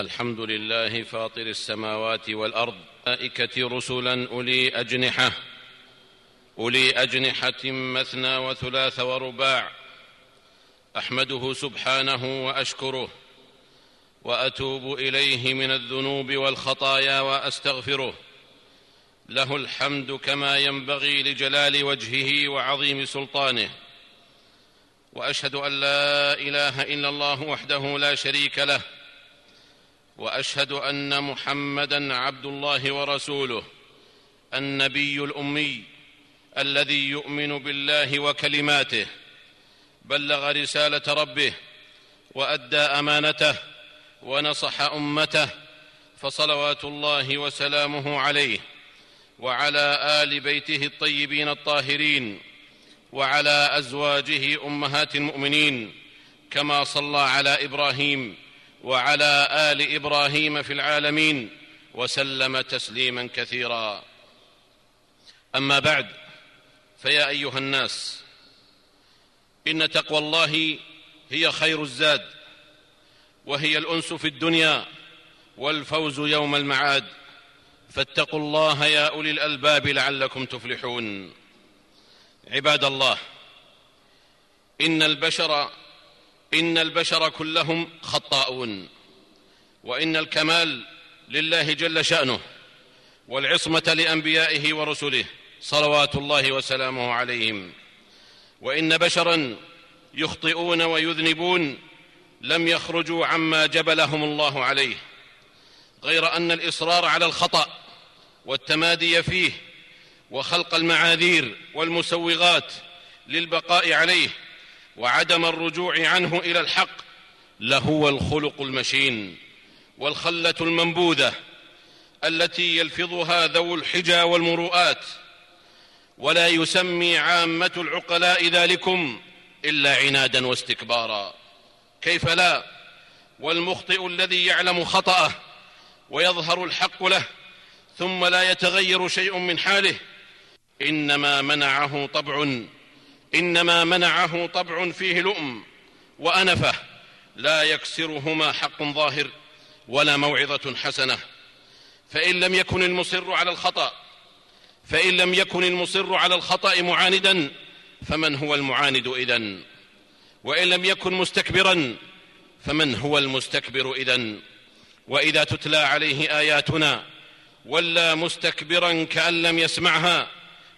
الحمد لله فاطر السماوات والأرض ملائكة رسلا أولي أجنحة أولي أجنحة مثنى وثلاث ورباع أحمده سبحانه وأشكره وأتوب إليه من الذنوب والخطايا وأستغفره. له الحمد كما ينبغي لجلال وجهه وعظيم سلطانه. وأشهد أن لا إله إلا الله وحده لا شريك له وأشهد أن محمدا عبد الله ورسوله النبي الأمي الذي يؤمن بالله وكلماته بلغ رسالة ربه وأدى أمانته ونصح أمته فصلوات الله وسلامه عليه وعلى آل بيته الطيبين الطاهرين وعلى أزواجه أمهات المؤمنين كما صلى على إبراهيم وعلى آل إبراهيم في العالمين وسلم تسليما كثيرا. أما بعد فيا أيها الناس إن تقوى الله هي خير الزاد وهي الأنس في الدنيا والفوز يوم المعاد. فاتقوا الله يا أولي الألباب لعلكم تفلحون. عباد الله إن البشر إن البشر كلهم خطاؤون وإن الكمال لله جل شأنه والعصمة لأنبيائه ورسله صلوات الله وسلامه عليهم. وإن بشرا يخطئون ويذنبون لم يخرجوا عما جبلهم الله عليه غير أن الإصرار على الخطأ والتمادي فيه وخلق المعاذير والمسوغات للبقاء عليه وعدم الرجوع عنه إلى الحق لهو الخلق المشين والخلة المنبوذة التي يلفظها ذو الحجى والمروءات ولا يسمي عامة العقلاء ذلكم إلا عنادا واستكبارا. كيف لا؟ والمخطئ الذي يعلم خطأه ويظهر الحق له ثم لا يتغير شيء من حاله إنما منعه طبع إنما منعه طبع فيه لؤم وأنفه. لا يكسرهما حق ظاهر ولا موعظة حسنة. فإن لم يكن المصر على الخطأ فإن لم يكن المصر على الخطأ معاندا فمن هو المعاند إذن؟ وإن لم يكن مستكبرا فمن هو المستكبر إذن؟ وإذا تتلى عليه آياتنا ولى مستكبرا كأن لم يسمعها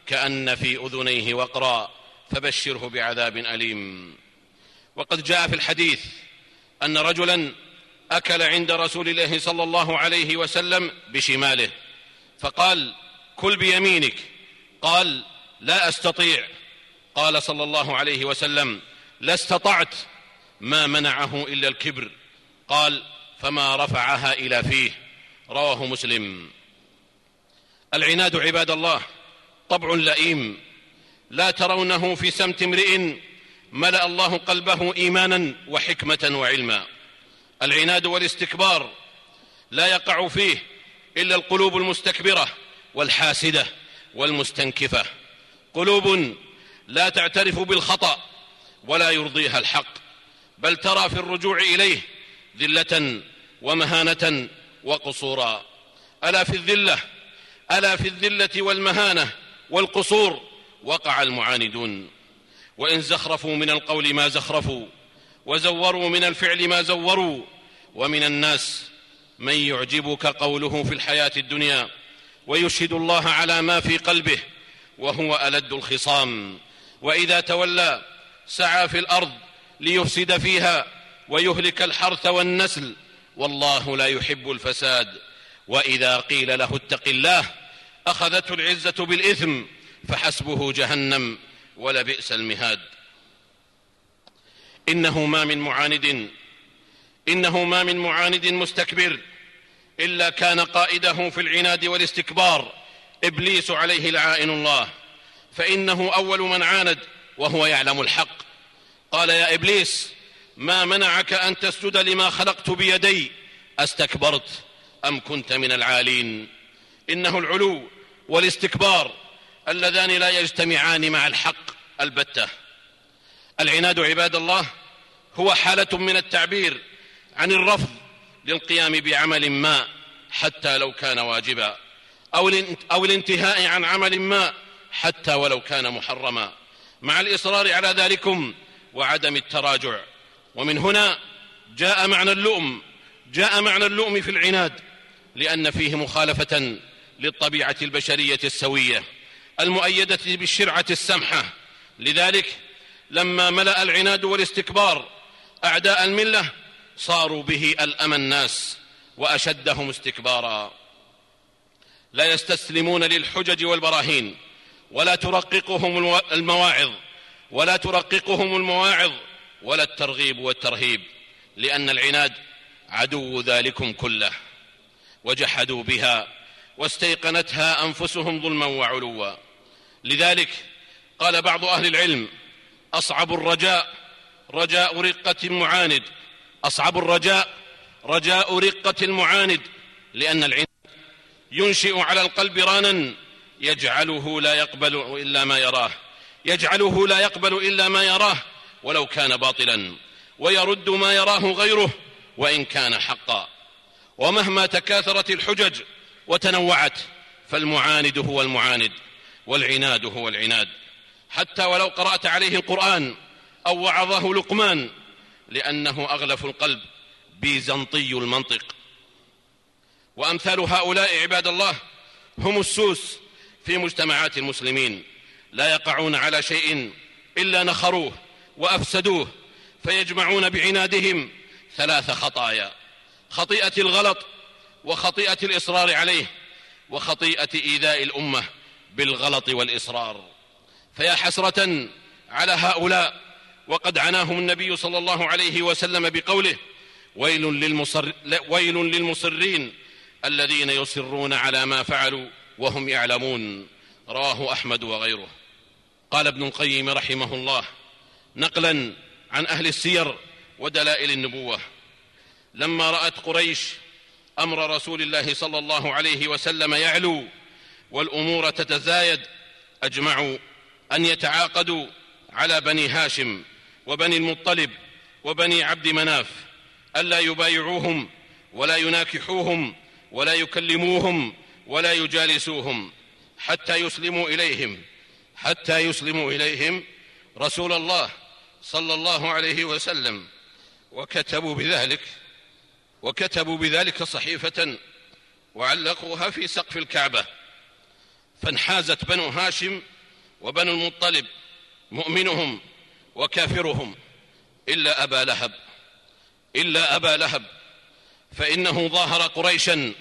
كأن في أذنيه وقرا. فبشره بعذاب أليم. وقد جاء في الحديث أن رجلا أكل عند رسول الله صلى الله عليه وسلم بشماله فقال كل بيمينك. قال لا أستطيع. قال صلى الله عليه وسلم لا استطعت ما منعه إلا الكبر. قال فما رفعها إلى فيه. رواه مسلم. العناد عباد الله طبع لئيم لا ترونه في سمت امرئ ملأ الله قلبه إيمانا وحكمة وعلما. العناد والاستكبار لا يقع فيه إلا القلوب المستكبرة والحاسدة والمستنكفة. قلوب لا تعترف بالخطأ ولا يرضيها الحق بل ترى في الرجوع إليه ذلة ومهانة وقصورا. ألا في الذلة ألا في الذلة والمهانة والقصور؟ وقع المعاندون. وإن زخرفوا من القول ما زخرفوا وزوروا من الفعل ما زوروا. ومن الناس من يعجبك قوله في الحياة الدنيا ويشهد الله على ما في قلبه وهو ألد الخصام. وإذا تولى سعى في الأرض ليفسد فيها ويهلك الحرث والنسل والله لا يحب الفساد. وإذا قيل له اتق الله أخذته العزة بالإثم فحسبه جهنم ولبئس المهاد. إنه ما من معاند إنه ما من معاند مستكبر إلا كان قائده في العناد والاستكبار إبليس عليه لعائن الله. فإنه أول من عاند وهو يعلم الحق. قال يا إبليس ما منعك أن تسجد لما خلقت بيدي؟ أستكبرت أم كنت من العالين؟ إنه العلو والاستكبار اللذان لا يجتمعان مع الحق البتة. العناد عباد الله هو حالة من التعبير عن الرفض للقيام بعمل ما حتى لو كان واجبا أو الانتهاء عن عمل ما حتى ولو كان محرما. مع الإصرار على ذلكم وعدم التراجع. ومن هنا جاء معنى اللؤم جاء معنى اللؤم في العناد لأن فيه مخالفة للطبيعة البشرية السوية. المؤيدة بالشرعة السمحة. لذلك لما ملأ العناد والاستكبار أعداء الملة صاروا به ألأم الناس وأشدهم استكبارا. لا يستسلمون للحجج والبراهين ولا ترققهم المواعظ ولا ترققهم المواعظ ولا الترغيب والترهيب لأن العناد عدو ذلكم كله. وجحدوا بها واستيقنتها أنفسهم ظلما وعلوا. لذلك قال بعض أهل العلم أصعب الرجاء رجاء رقة المعاند أصعب الرجاء رجاء رقة المعاند لأن العناد ينشئ على القلب رانا يجعله لا يقبل إلا ما يراه. يجعله لا يقبل إلا ما يراه ولو كان باطلا. ويرد ما يراه غيره وإن كان حقا. ومهما تكاثرت الحجج وتنوعت فالمعاند هو المعاند. والعناد هو العناد. حتى ولو قرأت عليه القرآن أو وعظه لقمان لأنه أغلف القلب بيزنطي المنطق. وأمثال هؤلاء عباد الله هم السوس في مجتمعات المسلمين. لا يقعون على شيء إلا نخروه وأفسدوه فيجمعون بعنادهم ثلاث خطايا خطيئة الغلط وخطيئة الإصرار عليه وخطيئة إيذاء الأمة. بالغلط والإصرار. فيا حسرة على هؤلاء وقد عناهم النبي صلى الله عليه وسلم بقوله ويل, للمصر ويل للمصرين الذين يصرون على ما فعلوا وهم يعلمون. رواه أحمد وغيره. قال ابن القيم رحمه الله نقلا عن أهل السير ودلائل النبوة. لما رأت قريش أمر رسول الله صلى الله عليه وسلم يعلو والأمور تتزايد أجمعوا أن يتعاقدوا على بني هاشم وبني المطلب وبني عبد مناف ألا يبايعوهم ولا يناكحوهم ولا يكلموهم ولا يجالسوهم حتى يسلموا إليهم. حتى يسلموا إليهم رسول الله صلى الله عليه وسلم. وكتبوا بذلك وكتبوا بذلك صحيفة وعلقوها في سقف الكعبة. فانحازت بنو هاشم وبنو المطلب مؤمنهم وكافرهم. إلا أبا لهب إلا أبا لهب فإنه ظاهر قريشا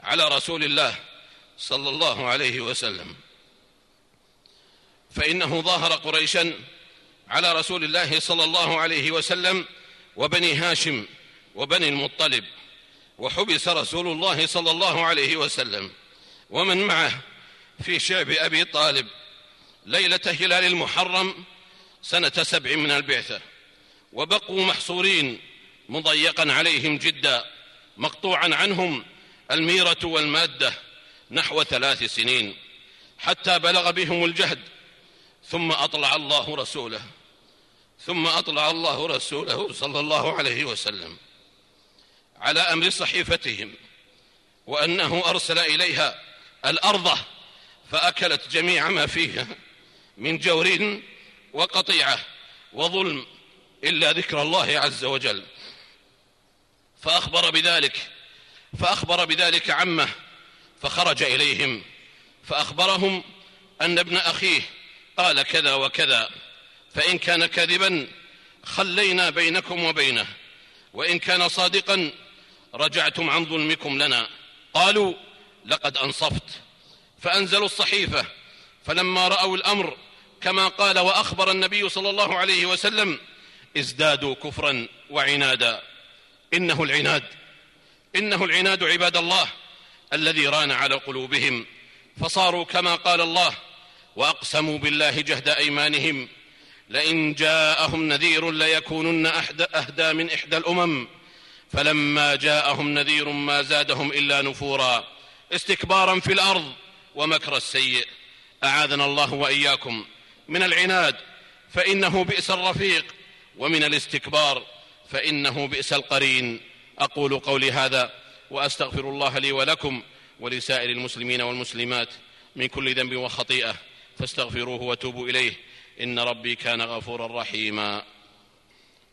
على رسول الله صلى الله عليه وسلم. فإنه ظاهر قريشا على رسول الله صلى الله عليه وسلم وبني هاشم وبني المطلب وحبس رسول الله صلى الله عليه وسلم ومن معه في شعب أبي طالب ليلة هلال المحرم سنة سبع من البعثة وبقوا محصورين مضيقا عليهم جدا مقطوعا عنهم الميرة والمادة نحو ثلاث سنين حتى بلغ بهم الجهد. ثم أطلع الله رسوله ثم أطلع الله رسوله صلى الله عليه وسلم على أمر صحيفتهم وأنه أرسل إليها الأرض فأكلت جميع ما فيها من جور وقطيعة وظلم إلا ذكر الله عز وجل. فأخبر بذلك فأخبر بذلك عمه فخرج إليهم فأخبرهم أن ابن أخيه قال كذا وكذا فإن كان كذبا خلينا بينكم وبينه وإن كان صادقا رجعتم عن ظلمكم لنا. قالوا لقد أنصفت. فأنزلوا الصحيفة. فلما رأوا الأمر كما قال وأخبر النبي صلى الله عليه وسلم ازدادوا كفرا وعنادا. إنه العناد. إنه العناد عباد الله الذي ران على قلوبهم. فصاروا كما قال الله وأقسموا بالله جهد أيمانهم لئن جاءهم نذير ليكونن أهدى من إحدى الأمم. فلما جاءهم نذير ما زادهم إلا نفورا. استكبارا في الأرض. ومكر السيء. أعاذنا الله وإياكم. من العناد فإنه بئس الرفيق. ومن الاستكبار فإنه بئس القرين. أقول قولي هذا وأستغفر الله لي ولكم ولسائر المسلمين والمسلمات من كل ذنب وخطيئة. فاستغفروه وتوبوا إليه. إن ربي كان غفورا رحيما.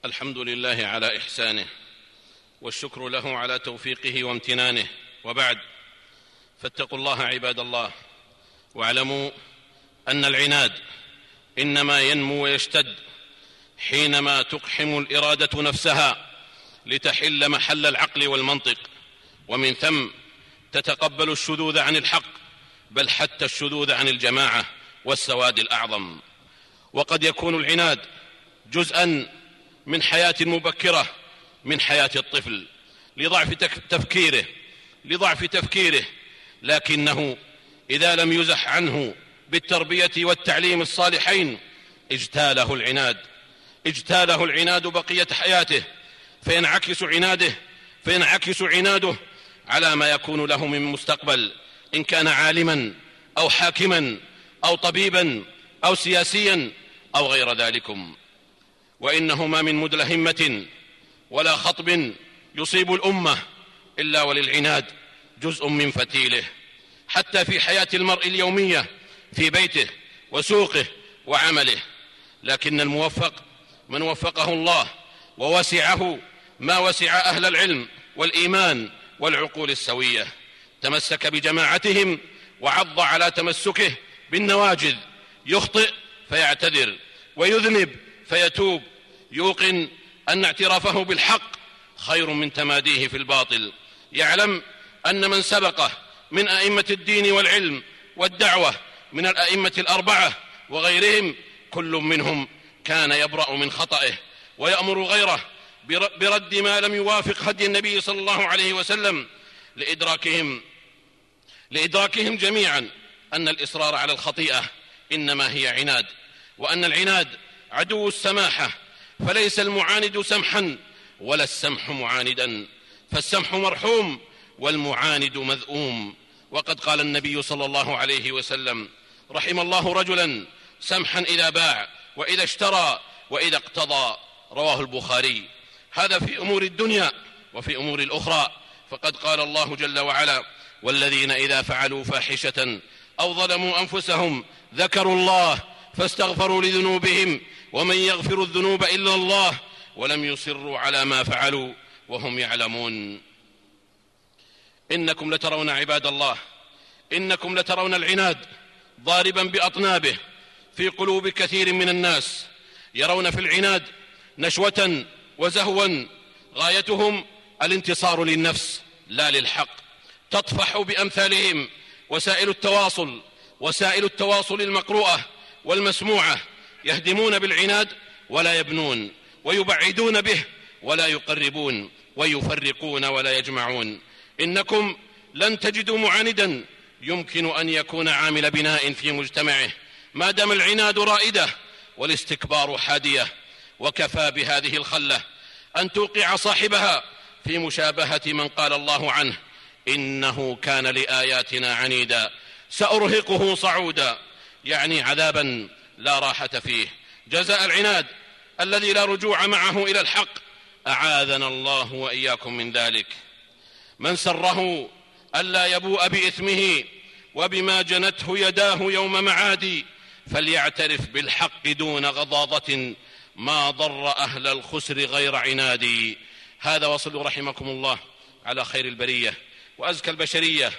الحمد لله على إحسانه والشكر له على توفيقه وامتنانه. وبعد فاتقوا الله عباد الله. واعلموا أن العناد إنما ينمو ويشتد حينما تقحم الإرادة نفسها لتحل محل العقل والمنطق. ومن ثم تتقبل الشذوذ عن الحق بل حتى الشذوذ عن الجماعة والسواد الأعظم. وقد يكون العناد جزءا من حياة مبكرة من حياة الطفل لضعف تفكيره لضعف تفكيره لكنه إذا لم يزح عنه بالتربية والتعليم الصالحين اجتاله العناد. اجتاله العناد بقية حياته فينعكس عناده فينعكس عناده على ما يكون له من مستقبل. إن كان عالما أو حاكما أو طبيبا أو سياسيا أو غير ذلكم. وانه ما من مدلهمة ولا خطب يصيب الأمة إلا وللعناد. جزء من فتيله حتى في حياة المرء اليومية في بيته وسوقه وعمله. لكن الموفق من وفقه الله ووسعه ما وسع أهل العلم والإيمان والعقول السوية. تمسك بجماعتهم وعض على تمسكه بالنواجذ. يخطئ فيعتذر ويذنب فيتوب. يوقن أن اعترافه بالحق خير من تماديه في الباطل. يعلم أن من سبقه من أئمة الدين والعلم والدعوة من الأئمة الأربعة وغيرهم كل منهم كان يبرأ من خطئه ويأمر غيره برد ما لم يوافق هدي النبي صلى الله عليه وسلم لإدراكهم لإدراكهم جميعا أن الإصرار على الخطيئة إنما هي عناد وأن العناد عدو السماحة فليس المعاند سمحا ولا السمح معاندا فالسمح مرحوم والمعاند مذءوم وقد قال النبي صلى الله عليه وسلم رحم الله رجلا سمحا إذا باع وإذا اشترى وإذا اقتضى. رواه البخاري. هذا في أمور الدنيا وفي أمور الأخرى. فقد قال الله جل وعلا والذين إذا فعلوا فاحشة أو ظلموا أنفسهم ذكروا الله فاستغفروا لذنوبهم ومن يغفر الذنوب إلا الله ولم يصروا على ما فعلوا وهم يعلمون. إنكم لترون عباد الله. إنكم لترون العناد ضاربا بأطنابه في قلوب كثير من الناس. يرون في العناد نشوة وزهوا غايتهم الانتصار للنفس لا للحق. تطفح بأمثالهم وسائل التواصل وسائل التواصل المقروءة والمسموعة يهدمون بالعناد ولا يبنون ويبعدون به ولا يقربون ويفرقون ولا يجمعون. إنكم لن تجدوا معاندا يمكن أن يكون عامل بناء في مجتمعه. ما دام العناد رائدة والاستكبار حادية وكفى بهذه الخلة أن توقع صاحبها في مشابهة من قال الله عنه إنه كان لآياتنا عنيدا سأرهقه صعودا. يعني عذابا لا راحة فيه. جزاء العناد الذي لا رجوع معه إلى الحق أعاذنا الله وإياكم من ذلك. من سره ألا يبوء بإثمه وبما جنته يداه يوم معادي فليعترف بالحق دون غضاضة ما ضر أهل الخسر غير عنادي هذا وصلوا رحمكم الله على خير البرية وأزكى البشرية.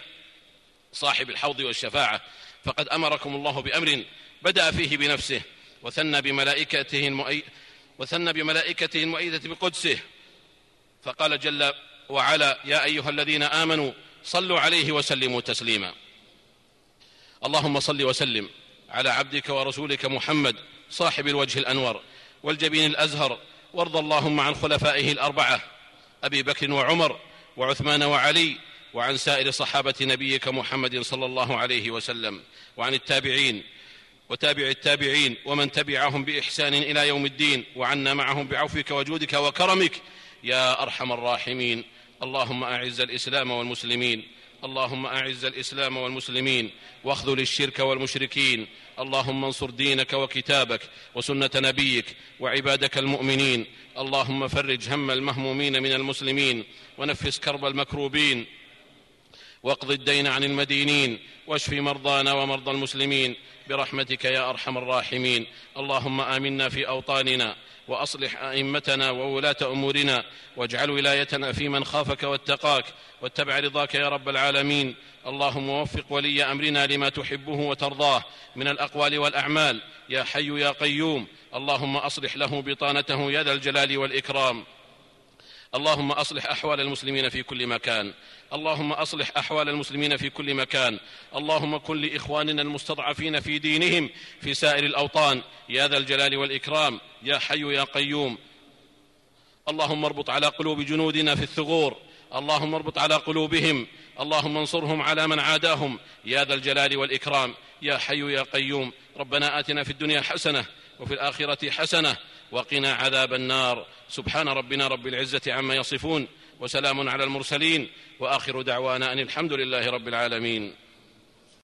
صاحب الحوض والشفاعة. فقد أمركم الله بأمر بدأ فيه بنفسه وثنى بملائكته المؤي وثنى بملائكته المؤيدة بقدسه. فقال جل وعلا يا أيها الذين آمنوا صلوا عليه وسلموا تسليما. اللهم صل وسلم على عبدك ورسولك محمد صاحب الوجه الأنور والجبين الأزهر وارض اللهم عن خلفائه الأربعة أبي بكر وعمر وعثمان وعلي وعن سائر صحابة نبيك محمد صلى الله عليه وسلم وعن التابعين وتابع التابعين ومن تبعهم بإحسان إلى يوم الدين وعنا معهم بعفوك وجودك وكرمك يا أرحم الراحمين. اللهم أعز الإسلام والمسلمين اللهم أعز الإسلام والمسلمين واخذل الشرك والمشركين اللهم انصر دينك وكتابك وسنة نبيك وعبادك المؤمنين اللهم فرج هم المهمومين من المسلمين ونفس كرب المكروبين واقض الدين عن المدينين واشف مرضانا ومرضى المسلمين برحمتك يا أرحم الراحمين. اللهم آمنا في أوطاننا وأصلح أئمتنا وولاة أمورنا واجعل ولايتنا في من خافك واتقاك واتبع رضاك يا رب العالمين. اللهم وفق ولي أمرنا لما تحبه وترضاه من الأقوال والأعمال. يا حي يا قيوم. اللهم أصلح له بطانته يا ذا الجلال والإكرام. اللهم أصلح أحوال المسلمين في كل مكان. اللهم أصلح أحوال المسلمين في كل مكان. اللهم كن لإخواننا المستضعفين في دينهم في سائر الأوطان. يا ذا الجلال والإكرام. يا حي يا قيوم. اللهم اربط على قلوب جنودنا في الثغور. اللهم اربط على قلوبهم. اللهم انصرهم على من عاداهم. يا ذا الجلال والإكرام. يا حي يا قيوم. ربنا آتنا في الدنيا حسنة وفي الآخرة حسنة. وقنا عذاب النار. سبحان ربنا رب العزة عما يصفون وسلام على المرسلين وآخر دعوانا أن الحمد لله رب العالمين.